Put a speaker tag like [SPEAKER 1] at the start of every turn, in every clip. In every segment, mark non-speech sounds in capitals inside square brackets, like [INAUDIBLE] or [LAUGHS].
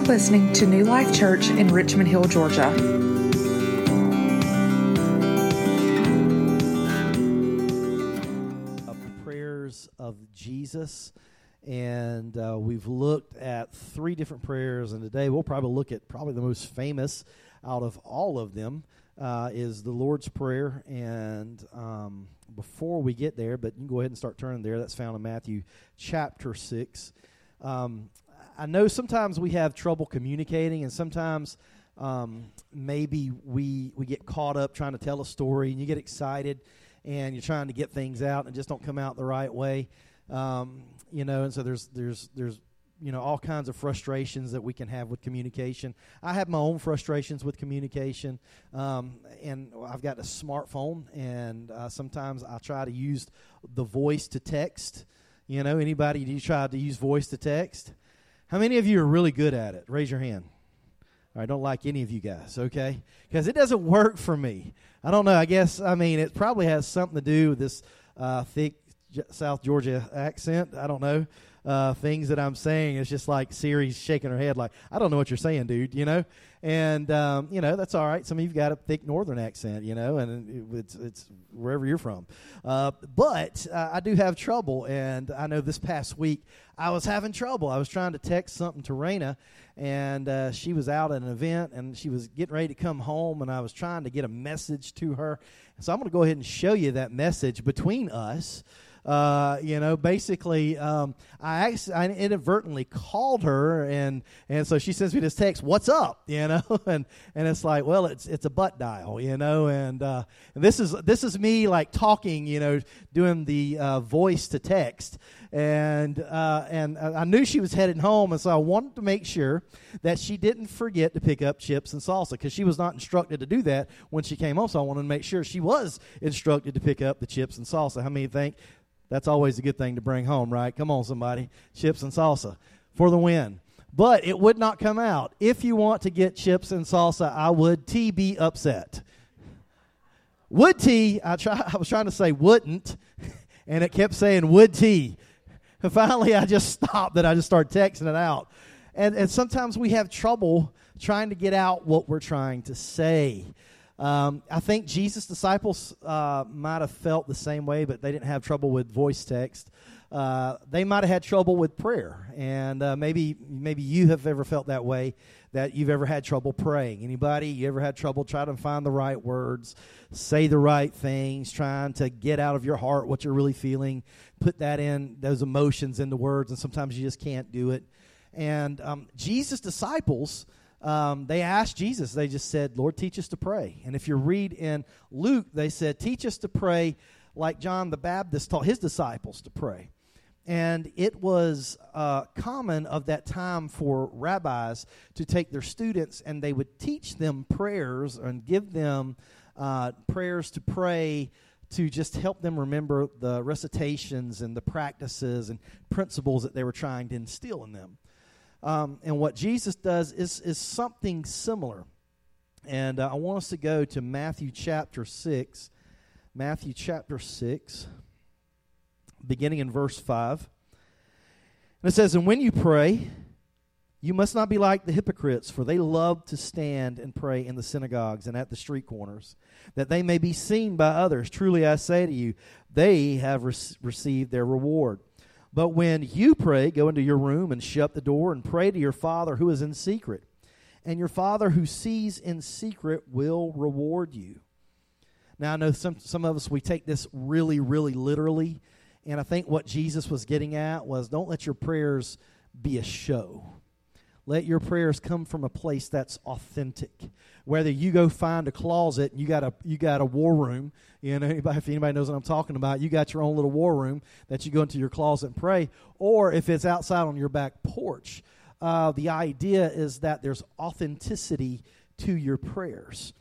[SPEAKER 1] You're listening to New Life Church in Richmond Hill, Georgia.
[SPEAKER 2] Prayers of Jesus. And uh, we've looked at three different prayers, and today we'll probably look at probably the most famous out of all of them uh, is the Lord's Prayer. And um, before we get there, but you can go ahead and start turning there. That's found in Matthew chapter six. Um, I know sometimes we have trouble communicating, and sometimes um, maybe we we get caught up trying to tell a story, and you get excited, and you're trying to get things out, and just don't come out the right way. Um, you know, and so there's there's there's you know all kinds of frustrations that we can have with communication. I have my own frustrations with communication, um, and I've got a smartphone, and uh, sometimes I try to use the voice to text. You know, anybody you try to use voice to text? How many of you are really good at it? Raise your hand. I don't like any of you guys, okay? Because it doesn't work for me. I don't know. I guess I mean it probably has something to do with this uh, thick South Georgia accent. I don't know. Uh, things that I'm saying It's just like Siri's shaking her head, like I don't know what you're saying, dude. You know, and um, you know that's all right. Some of you've got a thick Northern accent, you know, and it's it's wherever you're from. Uh, but uh, I do have trouble, and I know this past week I was having trouble. I was trying to text something to Raina, and uh, she was out at an event, and she was getting ready to come home, and I was trying to get a message to her. So I'm going to go ahead and show you that message between us. Uh, you know, basically, um, I, I inadvertently called her, and and so she sends me this text, "What's up?" [LAUGHS] You know, and and it's like, well, it's it's a butt dial, you know, and, uh, and this is this is me like talking, you know, doing the uh, voice to text, and uh, and I knew she was headed home, and so I wanted to make sure that she didn't forget to pick up chips and salsa because she was not instructed to do that when she came home. So I wanted to make sure she was instructed to pick up the chips and salsa. How many think that's always a good thing to bring home, right? Come on, somebody. Chips and salsa for the win. But it would not come out. If you want to get chips and salsa, I would T be upset. Would T, I, try, [LAUGHS] I was trying to say wouldn't, [LAUGHS] and it kept saying would T. And [LAUGHS] finally, I just stopped that. I just started texting it out. And, and sometimes we have trouble trying to get out what we're trying to say. Um, I think Jesus' disciples uh, might have felt the same way, but they didn't have trouble with voice text. Uh, they might have had trouble with prayer, and uh, maybe maybe you have ever felt that way. That you've ever had trouble praying. Anybody? You ever had trouble trying to find the right words, say the right things, trying to get out of your heart what you're really feeling, put that in those emotions into words, and sometimes you just can't do it. And um, Jesus' disciples um, they asked Jesus, they just said, Lord, teach us to pray. And if you read in Luke, they said, teach us to pray like John the Baptist taught his disciples to pray. And it was uh, common of that time for rabbis to take their students and they would teach them prayers and give them uh, prayers to pray to just help them remember the recitations and the practices and principles that they were trying to instill in them. Um, and what Jesus does is, is something similar. And uh, I want us to go to Matthew chapter 6. Matthew chapter 6, beginning in verse 5. And it says, And when you pray, you must not be like the hypocrites, for they love to stand and pray in the synagogues and at the street corners, that they may be seen by others. Truly I say to you, they have re- received their reward. But when you pray, go into your room and shut the door and pray to your Father who is in secret. And your Father who sees in secret will reward you. Now, I know some, some of us, we take this really, really literally. And I think what Jesus was getting at was don't let your prayers be a show. Let your prayers come from a place that's authentic. Whether you go find a closet and you got a you got a war room, you know, anybody, if anybody knows what I'm talking about, you got your own little war room that you go into your closet and pray, or if it's outside on your back porch. Uh, the idea is that there's authenticity to your prayers.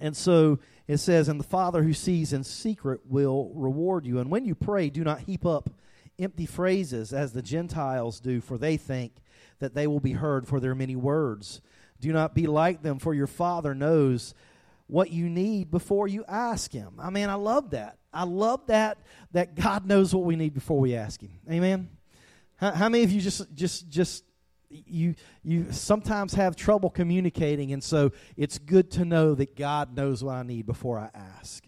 [SPEAKER 2] And so it says, And the Father who sees in secret will reward you. And when you pray, do not heap up empty phrases as the Gentiles do, for they think that they will be heard for their many words. Do not be like them, for your Father knows what you need before you ask Him. I mean, I love that. I love that that God knows what we need before we ask Him. Amen. How, how many of you just just just you you sometimes have trouble communicating, and so it's good to know that God knows what I need before I ask.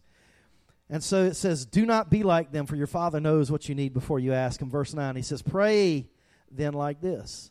[SPEAKER 2] And so it says, Do not be like them, for your Father knows what you need before you ask him. Verse 9, he says, Pray then like this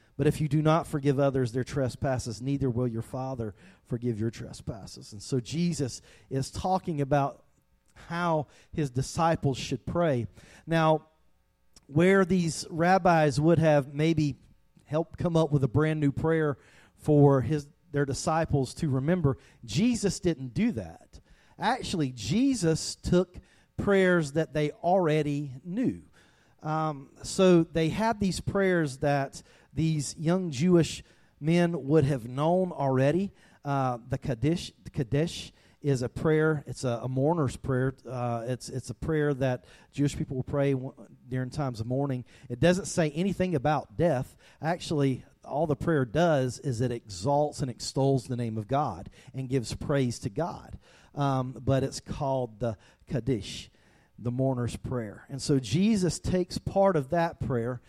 [SPEAKER 2] But if you do not forgive others their trespasses, neither will your Father forgive your trespasses. And so Jesus is talking about how his disciples should pray. Now, where these rabbis would have maybe helped come up with a brand new prayer for his their disciples to remember, Jesus didn't do that. Actually, Jesus took prayers that they already knew. Um, so they had these prayers that these young Jewish men would have known already. Uh, the Kaddish, the Kaddish is a prayer. It's a, a mourner's prayer. Uh, it's it's a prayer that Jewish people will pray w- during times of mourning. It doesn't say anything about death. Actually, all the prayer does is it exalts and extols the name of God and gives praise to God. Um, but it's called the Kaddish, the mourner's prayer. And so Jesus takes part of that prayer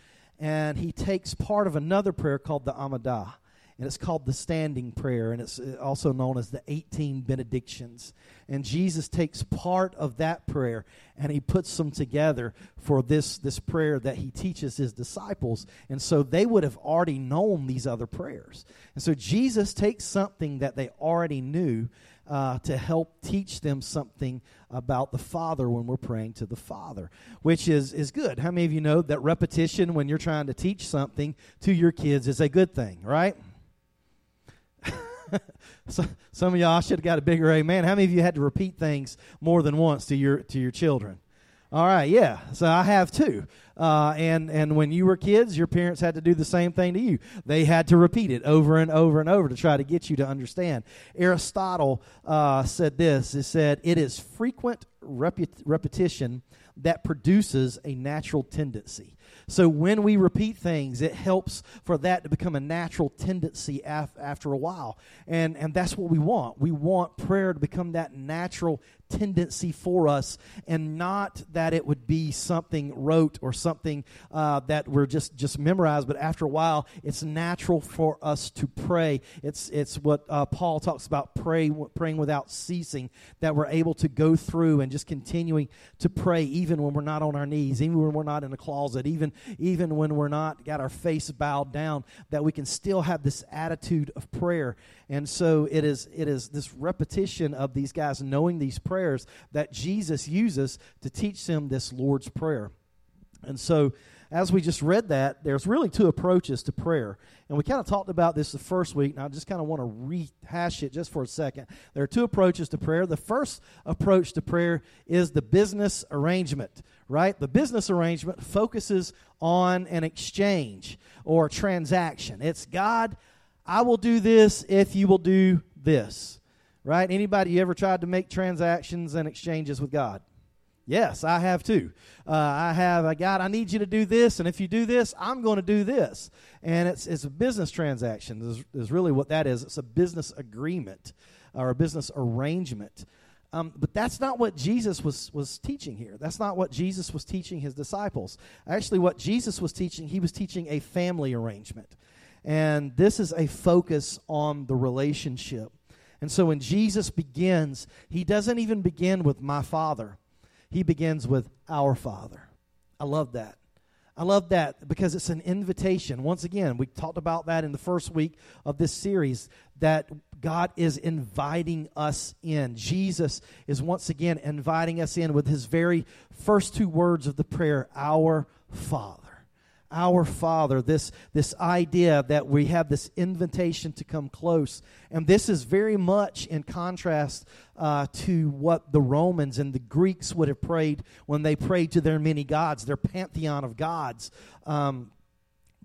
[SPEAKER 2] and he takes part of another prayer called the Amidah and it's called the standing prayer, and it's uh, also known as the 18 benedictions. And Jesus takes part of that prayer and he puts them together for this, this prayer that he teaches his disciples. And so they would have already known these other prayers. And so Jesus takes something that they already knew uh, to help teach them something about the Father when we're praying to the Father, which is, is good. How many of you know that repetition when you're trying to teach something to your kids is a good thing, right? [LAUGHS] so, some of y'all should have got a bigger amen. How many of you had to repeat things more than once to your to your children? All right, yeah. So I have too. Uh, and and when you were kids, your parents had to do the same thing to you. They had to repeat it over and over and over to try to get you to understand. Aristotle uh, said this. He said, "It is frequent repetition that produces a natural tendency." So when we repeat things, it helps for that to become a natural tendency af- after a while. And, and that's what we want. We want prayer to become that natural tendency for us and not that it would be something rote or something uh, that we're just just memorized but after a while it's natural for us to pray. It's it's what uh, paul talks about pray, praying without ceasing that we're able to go through and just continuing to pray even when we're not on our knees even when we're not in a closet even even when we're not got our face bowed down that we can still have this attitude of prayer. And so it is it is this repetition of these guys knowing these prayers that Jesus uses to teach them this Lord's Prayer. And so as we just read that, there's really two approaches to prayer. And we kind of talked about this the first week, and I just kind of want to rehash it just for a second. There are two approaches to prayer. The first approach to prayer is the business arrangement, right? The business arrangement focuses on an exchange or transaction. It's God, I will do this if you will do this. Right? Anybody you ever tried to make transactions and exchanges with God? Yes, I have too. Uh, I have, uh, God, I need you to do this, and if you do this, I'm going to do this. And it's, it's a business transaction, is, is really what that is. It's a business agreement or a business arrangement. Um, but that's not what Jesus was, was teaching here. That's not what Jesus was teaching his disciples. Actually, what Jesus was teaching, he was teaching a family arrangement. And this is a focus on the relationship. And so when Jesus begins, he doesn't even begin with my Father, he begins with our Father. I love that. I love that because it's an invitation. Once again, we talked about that in the first week of this series that God is inviting us in. Jesus is once again inviting us in with his very first two words of the prayer, Our Father our Father, this, this idea that we have this invitation to come close. And this is very much in contrast uh, to what the Romans and the Greeks would have prayed when they prayed to their many gods, their pantheon of gods. Um,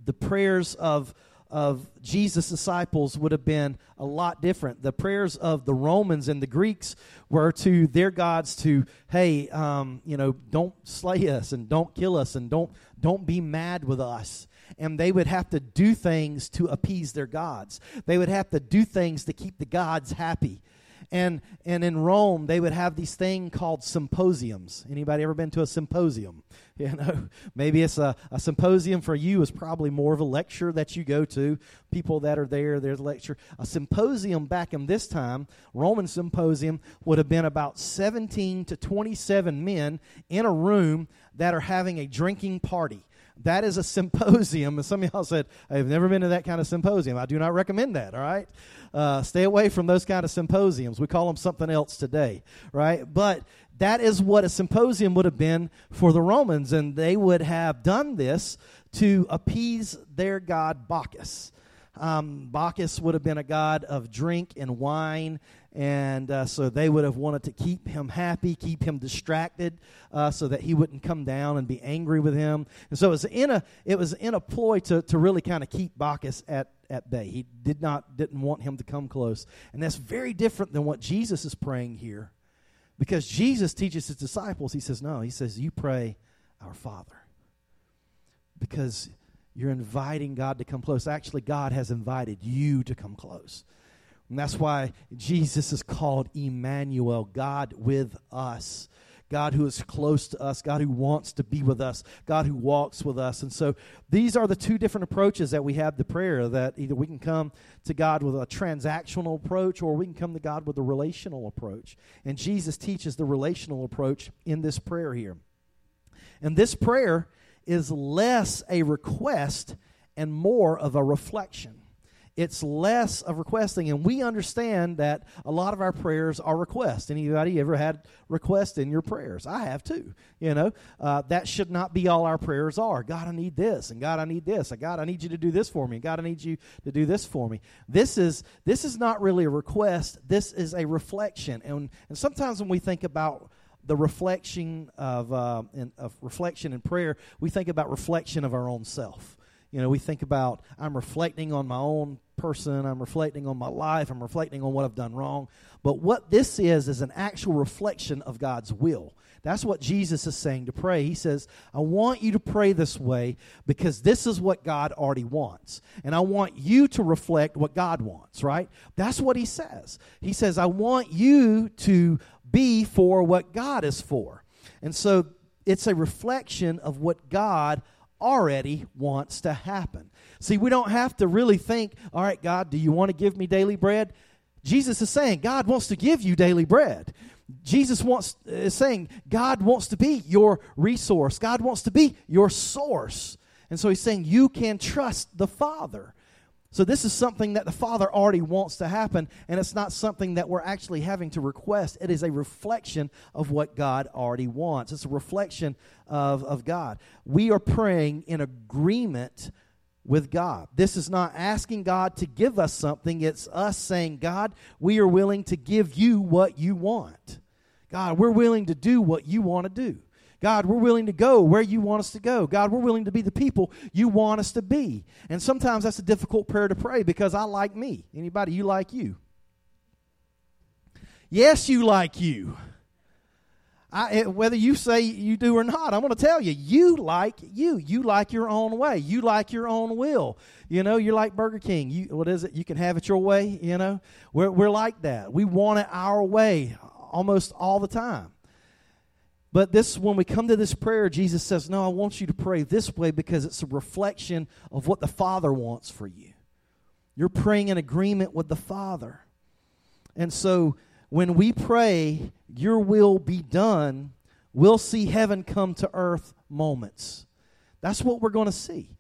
[SPEAKER 2] the prayers of of Jesus' disciples would have been a lot different. The prayers of the Romans and the Greeks were to their gods to, hey, um, you know, don't slay us and don't kill us and don't don't be mad with us. And they would have to do things to appease their gods. They would have to do things to keep the gods happy and and in Rome they would have these thing called symposiums. Anybody ever been to a symposium? [LAUGHS] You know, maybe it's a, a symposium for you is probably more of a lecture that you go to. People that are there, there's a lecture. A symposium back in this time, Roman symposium would have been about 17 to 27 men in a room that are having a drinking party. That is a symposium. And some of y'all said, I've never been to that kind of symposium. I do not recommend that, all right? Uh, stay away from those kind of symposiums. We call them something else today, right? But that is what a symposium would have been for the Romans, and they would have done this to appease their god Bacchus. Um, Bacchus would have been a god of drink and wine, and uh, so they would have wanted to keep him happy, keep him distracted, uh, so that he wouldn't come down and be angry with him. And so it was in a it was in a ploy to to really kind of keep Bacchus at at bay. He did not didn't want him to come close, and that's very different than what Jesus is praying here, because Jesus teaches his disciples. He says, "No," he says, "You pray, our Father," because you're inviting God to come close. Actually, God has invited you to come close. And that's why Jesus is called Emmanuel, God with us. God who is close to us, God who wants to be with us, God who walks with us. And so these are the two different approaches that we have to prayer that either we can come to God with a transactional approach or we can come to God with a relational approach. And Jesus teaches the relational approach in this prayer here. And this prayer is less a request and more of a reflection it's less of requesting and we understand that a lot of our prayers are requests. Anybody ever had requests in your prayers? I have too you know? Uh, that should not be all our prayers are. God i need this and god i need this and god i need you to do this for me and god i need you to do this for me. This is this is not really a request. This is a reflection and and sometimes when we think about the reflection of, uh, in, of reflection in prayer we think about reflection of our own self. You know, we think about I'm reflecting on my own person, I'm reflecting on my life, I'm reflecting on what I've done wrong. But what this is, is an actual reflection of God's will. That's what Jesus is saying to pray. He says, I want you to pray this way because this is what God already wants. And I want you to reflect what God wants, right? That's what he says. He says, I want you to be for what God is for. And so it's a reflection of what God already wants to happen. See, we don't have to really think, all right, God, do you want to give me daily bread? Jesus is saying God wants to give you daily bread. Jesus wants is saying God wants to be your resource. God wants to be your source. And so he's saying you can trust the Father. So this is something that the Father already wants to happen, and it's not something that we're actually having to request. It is a reflection of what God already wants. It's a reflection of, of God. We are praying in agreement with God. This is not asking God to give us something, it's us saying, God, we are willing to give you what you want. God, we're willing to do what you want to do. God, we're willing to go where you want us to go. God, we're willing to be the people you want us to be. And sometimes that's a difficult prayer to pray because I like me. Anybody, you like you? Yes, you like you. I, eh, whether you say you do or not, I'm going to tell you, you like you. You like your own way. You like your own will. You know, you're like Burger King. You, what is it? You can have it your way. You know, we're, we're like that. We want it our way almost all the time. But this, when we come to this prayer, Jesus says, No, I want you to pray this way because it's a reflection of what the Father wants for you. You're praying in agreement with the Father. And so when we pray, Your will be done, we'll see heaven come to earth moments. That's what we're going to see.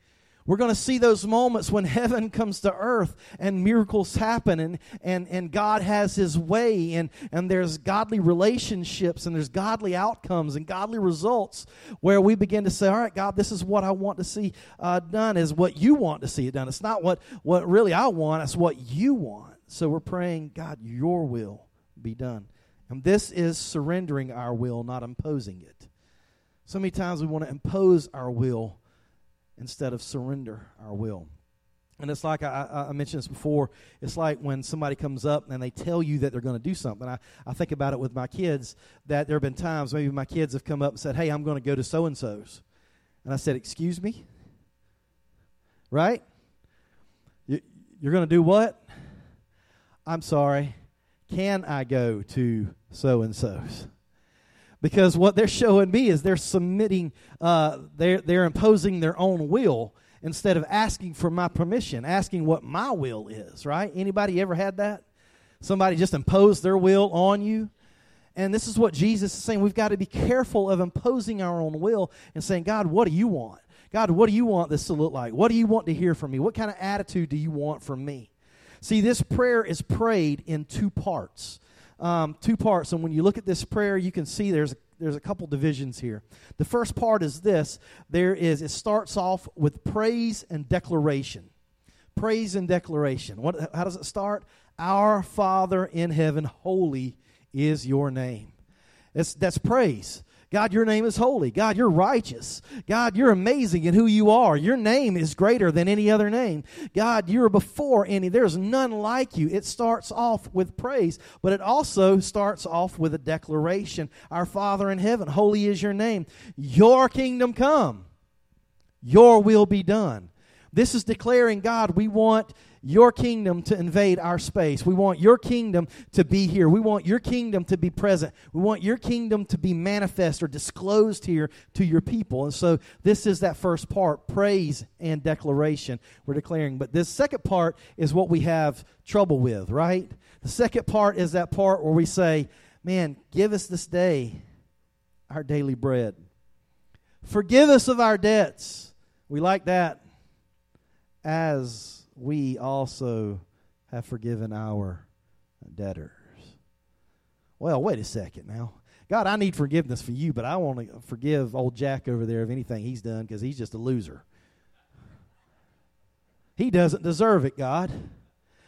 [SPEAKER 2] We're going to see those moments when [LAUGHS] heaven comes to earth and miracles happen and, and, and God has his way and, and there's godly relationships and there's godly outcomes and godly results where we begin to say, all right, God, this is what I want to see uh, done, is what you want to see it done. It's not what, what really I want, it's what you want. So we're praying, God, your will be done. And this is surrendering our will, not imposing it. So many times we want to impose our will instead of surrender our will. And it's like I, I, mentioned this before. It's like when somebody comes up and they tell you that they're going to do something. I, I think about it with my kids that there have been times maybe my kids have come up and said, Hey, I'm going to go to so and so's. And I said, Excuse me? Right? You, you're going to do what? I'm sorry. Can I go to so and so's? Because what they're showing me is they're submitting, uh, they're, they're imposing their own will instead of asking for my permission, asking what my will is, right? Anybody ever had that? Somebody just imposed their will on you? And this is what Jesus is saying. We've got to be careful of imposing our own will and saying, God, what do you want? God, what do you want this to look like? What do you want to hear from me? What kind of attitude do you want from me? See, this prayer is prayed in two parts. Um, two parts. And when you look at this prayer, you can see there's there's a couple divisions here. The first part is this there is, it starts off with praise and declaration. Praise and declaration. What, how does it start? Our Father in heaven, holy is your name. It's, that's praise. God, your name is holy. God, you're righteous. God, you're amazing in who you are. Your name is greater than any other name. God, you're before any. There's none like you. It starts off with praise, but it also starts off with a declaration Our Father in heaven, holy is your name. Your kingdom come, your will be done. This is declaring, God, we want your kingdom to invade our space. We want your kingdom to be here. We want your kingdom to be present. We want your kingdom to be manifest or disclosed here to your people. And so this is that first part praise and declaration we're declaring. But this second part is what we have trouble with, right? The second part is that part where we say, Man, give us this day our daily bread. Forgive us of our debts. We like that as we also have forgiven our debtors. Well, wait a second now. God, I need forgiveness for you, but I want to forgive old Jack over there of anything he's done because he's just a loser. He doesn't deserve it, God.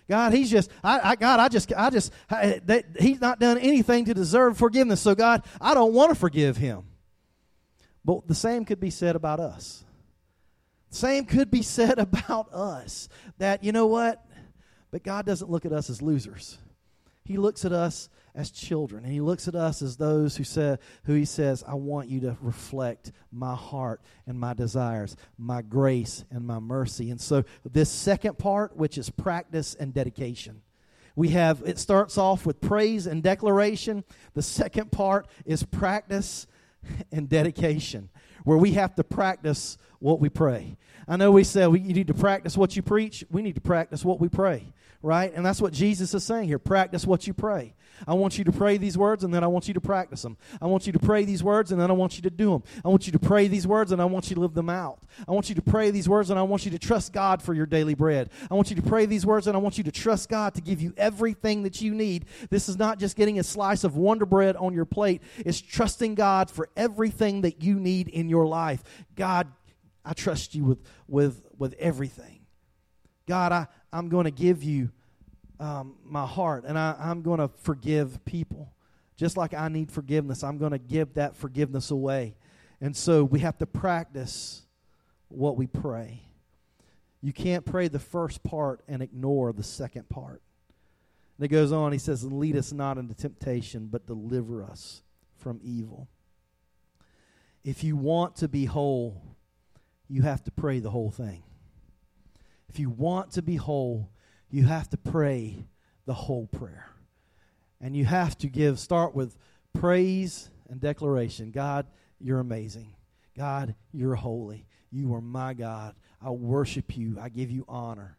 [SPEAKER 2] God, he's just, I, I God, I just, I just, I, that, he's not done anything to deserve forgiveness. So, God, I don't want to forgive him. But the same could be said about us. Same could be said [LAUGHS] about us. That, you know what? But God doesn't look at us as losers. He looks at us as children. And he looks at us as those who say, who he says, I want you to reflect my heart and my desires, my grace and my mercy. And so this second part, which is practice and dedication. We have it starts off with praise and declaration. The second part is practice [LAUGHS] and dedication, where we have to practice what we pray. I know we said we, you need to practice what you preach. We need to practice what we pray, right? And that's what Jesus is saying here. Practice what you pray. I want you to pray these words and then I want you to practice them. I want you to pray these words and then I want you to do them. I want you to pray these words and I want you to live them out. I want you to pray these words and I want you to trust God for your daily bread. I want you to pray these words and I want you to trust God to give you everything that you need. This is not just getting a slice of Wonder Bread on your plate, it's trusting God for everything that you need in your life. God, I trust you with, with, with everything. God, I, I'm going to give you um, my heart and I, I'm going to forgive people. Just like I need forgiveness, I'm going to give that forgiveness away. And so we have to practice what we pray. You can't pray the first part and ignore the second part. And it goes on, he says, Lead us not into temptation, but deliver us from evil. If you want to be whole, you have to pray the whole thing. If you want to be whole, you have to pray the whole prayer. And you have to give, start with praise and declaration God, you're amazing. God, you're holy. You are my God. I worship you. I give you honor.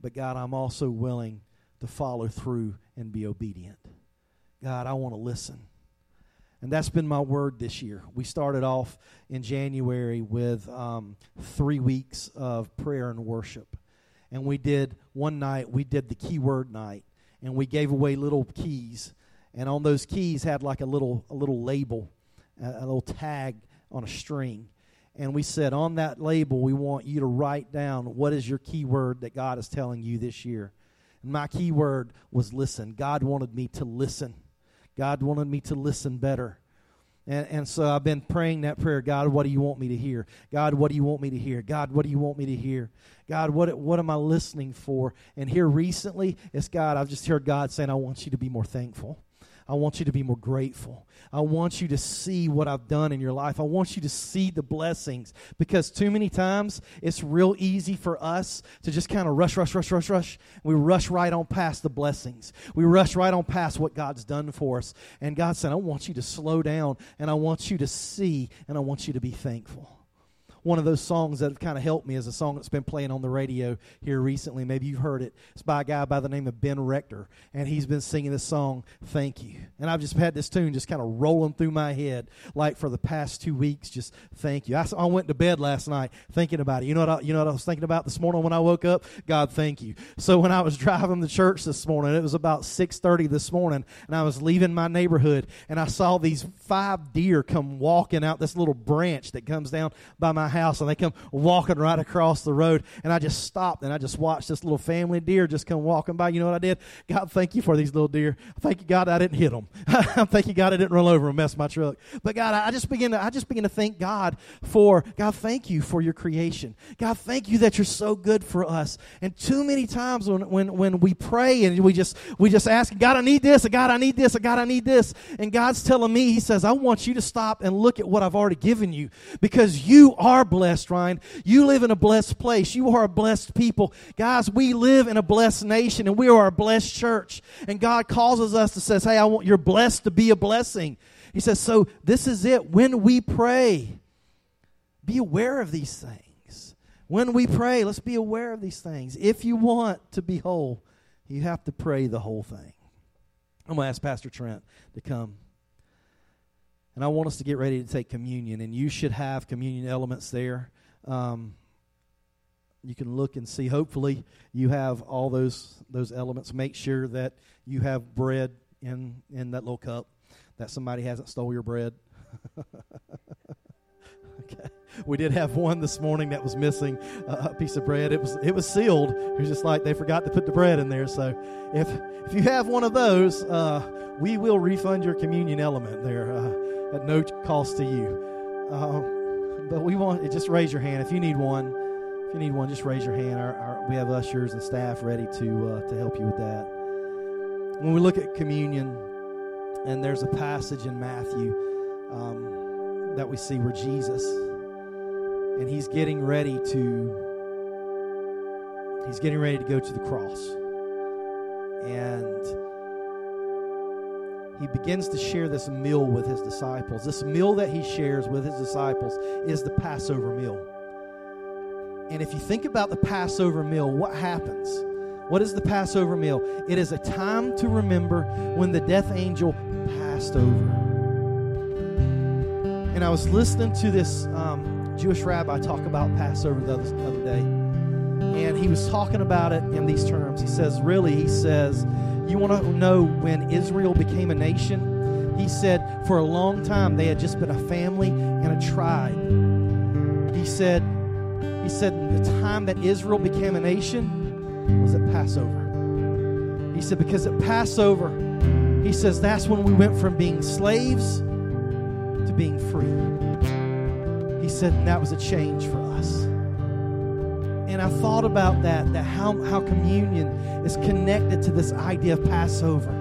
[SPEAKER 2] But God, I'm also willing to follow through and be obedient. God, I want to listen. And that's been my word this year. We started off in January with um, three weeks of prayer and worship. And we did one night, we did the keyword night. And we gave away little keys. And on those keys had like a little, a little label, a, a little tag on a string. And we said, on that label, we want you to write down what is your keyword that God is telling you this year. And my keyword was listen. God wanted me to listen. God wanted me to listen better. And, and so I've been praying that prayer God, what do you want me to hear? God, what do you want me to hear? God, what do you want me to hear? God, what, what am I listening for? And here recently, it's God, I've just heard God saying, I want you to be more thankful. I want you to be more grateful. I want you to see what I've done in your life. I want you to see the blessings because too many times it's real easy for us to just kind of rush, rush, rush, rush, rush. We rush right on past the blessings. We rush right on past what God's done for us. And God said, I want you to slow down and I want you to see and I want you to be thankful one of those songs that have kind of helped me is a song that's been playing on the radio here recently. Maybe you've heard it. It's by a guy by the name of Ben Rector, and he's been singing this song, Thank You. And I've just had this tune just kind of rolling through my head like for the past two weeks, just thank you. I, I went to bed last night thinking about it. You know, what I, you know what I was thinking about this morning when I woke up? God, thank you. So when I was [LAUGHS] driving to church this morning, it was about 6.30 this morning, and I was leaving my neighborhood, and I saw these five deer come walking out this little branch that comes down by my house and they come walking right across the road. And I just stopped and I just watched this little family deer just come walking by. You know what I did? God, thank you for these little deer. Thank you, God, I didn't hit them. [LAUGHS] thank you, God, I didn't run over and mess my truck. But God, I just begin to I just begin to thank God for God, thank you for your creation. God, thank you that you're so good for us. And too many times when when when we pray and we just we just ask, God, I need this, God, I need this, God, I need this. And God's telling me, He says, I want you to stop and look at what I've already given you because you are blessed, Ryan. You live in a blessed place. You are a blessed people. Guys, we live in a blessed nation and we are a blessed church. And God causes us to says, Hey, I want you're blessed to be a blessing. He says, So this is it. When we pray, be aware of these things. When we pray, let's be aware of these things. If you want to be whole, you have to pray the whole thing. I'm going to ask Pastor Trent to come. And I want us to get ready to take communion, and you should have communion elements there. Um, you can look and see. Hopefully, you have all those those elements. Make sure that you have bread in in that little cup. That somebody hasn't stole your bread. [LAUGHS] okay. We did have one this morning that was missing a piece of bread. It was it was sealed. It was just like they forgot to put the bread in there. So if if you have one of those, uh, we will refund your communion element there. Uh, at no cost to you. Uh, but we want just raise your hand if you need one. If you need one, just raise your hand. Our, our, we have ushers and staff ready to uh, to help you with that. When we look at communion, and there's a passage in Matthew um, that we see where Jesus and he's getting ready to he's getting ready to go to the cross and he begins to share this meal with his disciples. This meal that he shares with his disciples is the Passover meal. And if you think about the Passover meal, what happens? What is the Passover meal? It is a time to remember when the death angel passed over. And I was listening to this um, Jewish rabbi talk about Passover the other, the other day. And he was talking about it in these terms. He says, really, he says, you want to know when Israel became a nation? He said, for a long time they had just been a family and a tribe. He said, he said the time that Israel became a nation was at Passover. He said, because at Passover, he says that's when we went from being slaves to being free. He said and that was a change for us. And I thought about that, that how, how communion is connected to this idea of Passover.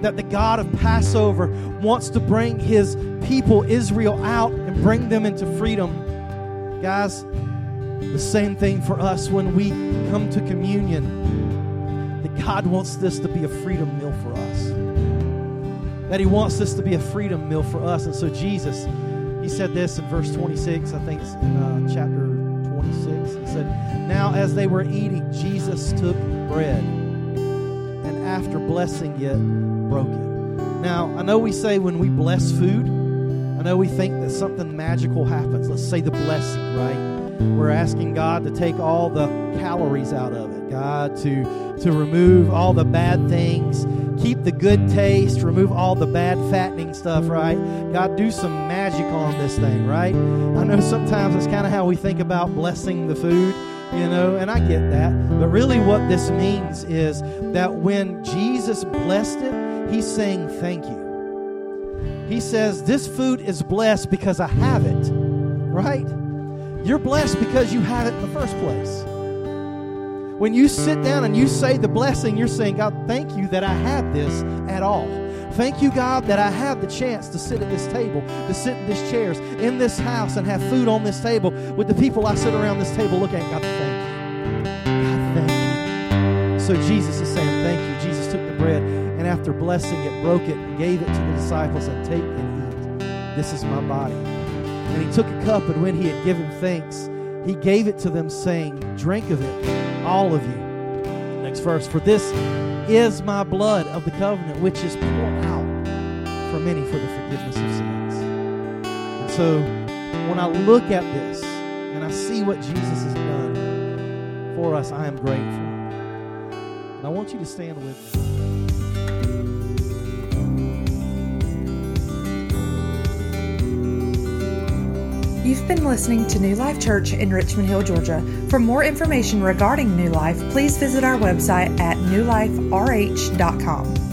[SPEAKER 2] That the God of Passover wants to bring his people, Israel, out and bring them into freedom. Guys, the same thing for us when we come to communion. That God wants this to be a freedom meal for us. That He wants this to be a freedom meal for us. And so, Jesus, He said this in verse 26, I think it's in uh, chapter 26. He said, Now as they were eating, Jesus took bread and after blessing it, broke it. Now, I know we say when we bless food, I know we think that something magical happens. Let's say the blessing, right? We're asking God to take all the calories out of it, God to, to remove all the bad things, keep the good taste, remove all the bad fattening stuff, right? God, do some magic on this thing, right? I know sometimes it's kind of how we think about blessing the food you know, and I get that. But really, what this means is that when Jesus blessed it, he's saying thank you. He says, This food is blessed because I have it, right? You're blessed because you have it in the first place. When you sit down and you say the blessing, you're saying, God, thank you that I have this at all. Thank you, God, that I have the chance to sit at this table, to sit in these chairs, in this house, and have food on this table with the people I sit around this table looking at. God, thank you. God, thank you. So Jesus is saying, thank you. Jesus took the bread, and after blessing it, broke it, and gave it to the disciples, and take and eat. This is my body. And he took a cup, and when he had given thanks, he gave it to them, saying, Drink of it, all of you. Next verse. For this is my blood of the covenant, which is poured out for many for the forgiveness of sins. And so when I look at this and I see what Jesus has done for us, I am grateful. And I want you to stand with me.
[SPEAKER 1] You've been listening to New Life Church in Richmond Hill, Georgia. For more information regarding New Life, please visit our website at newliferh.com.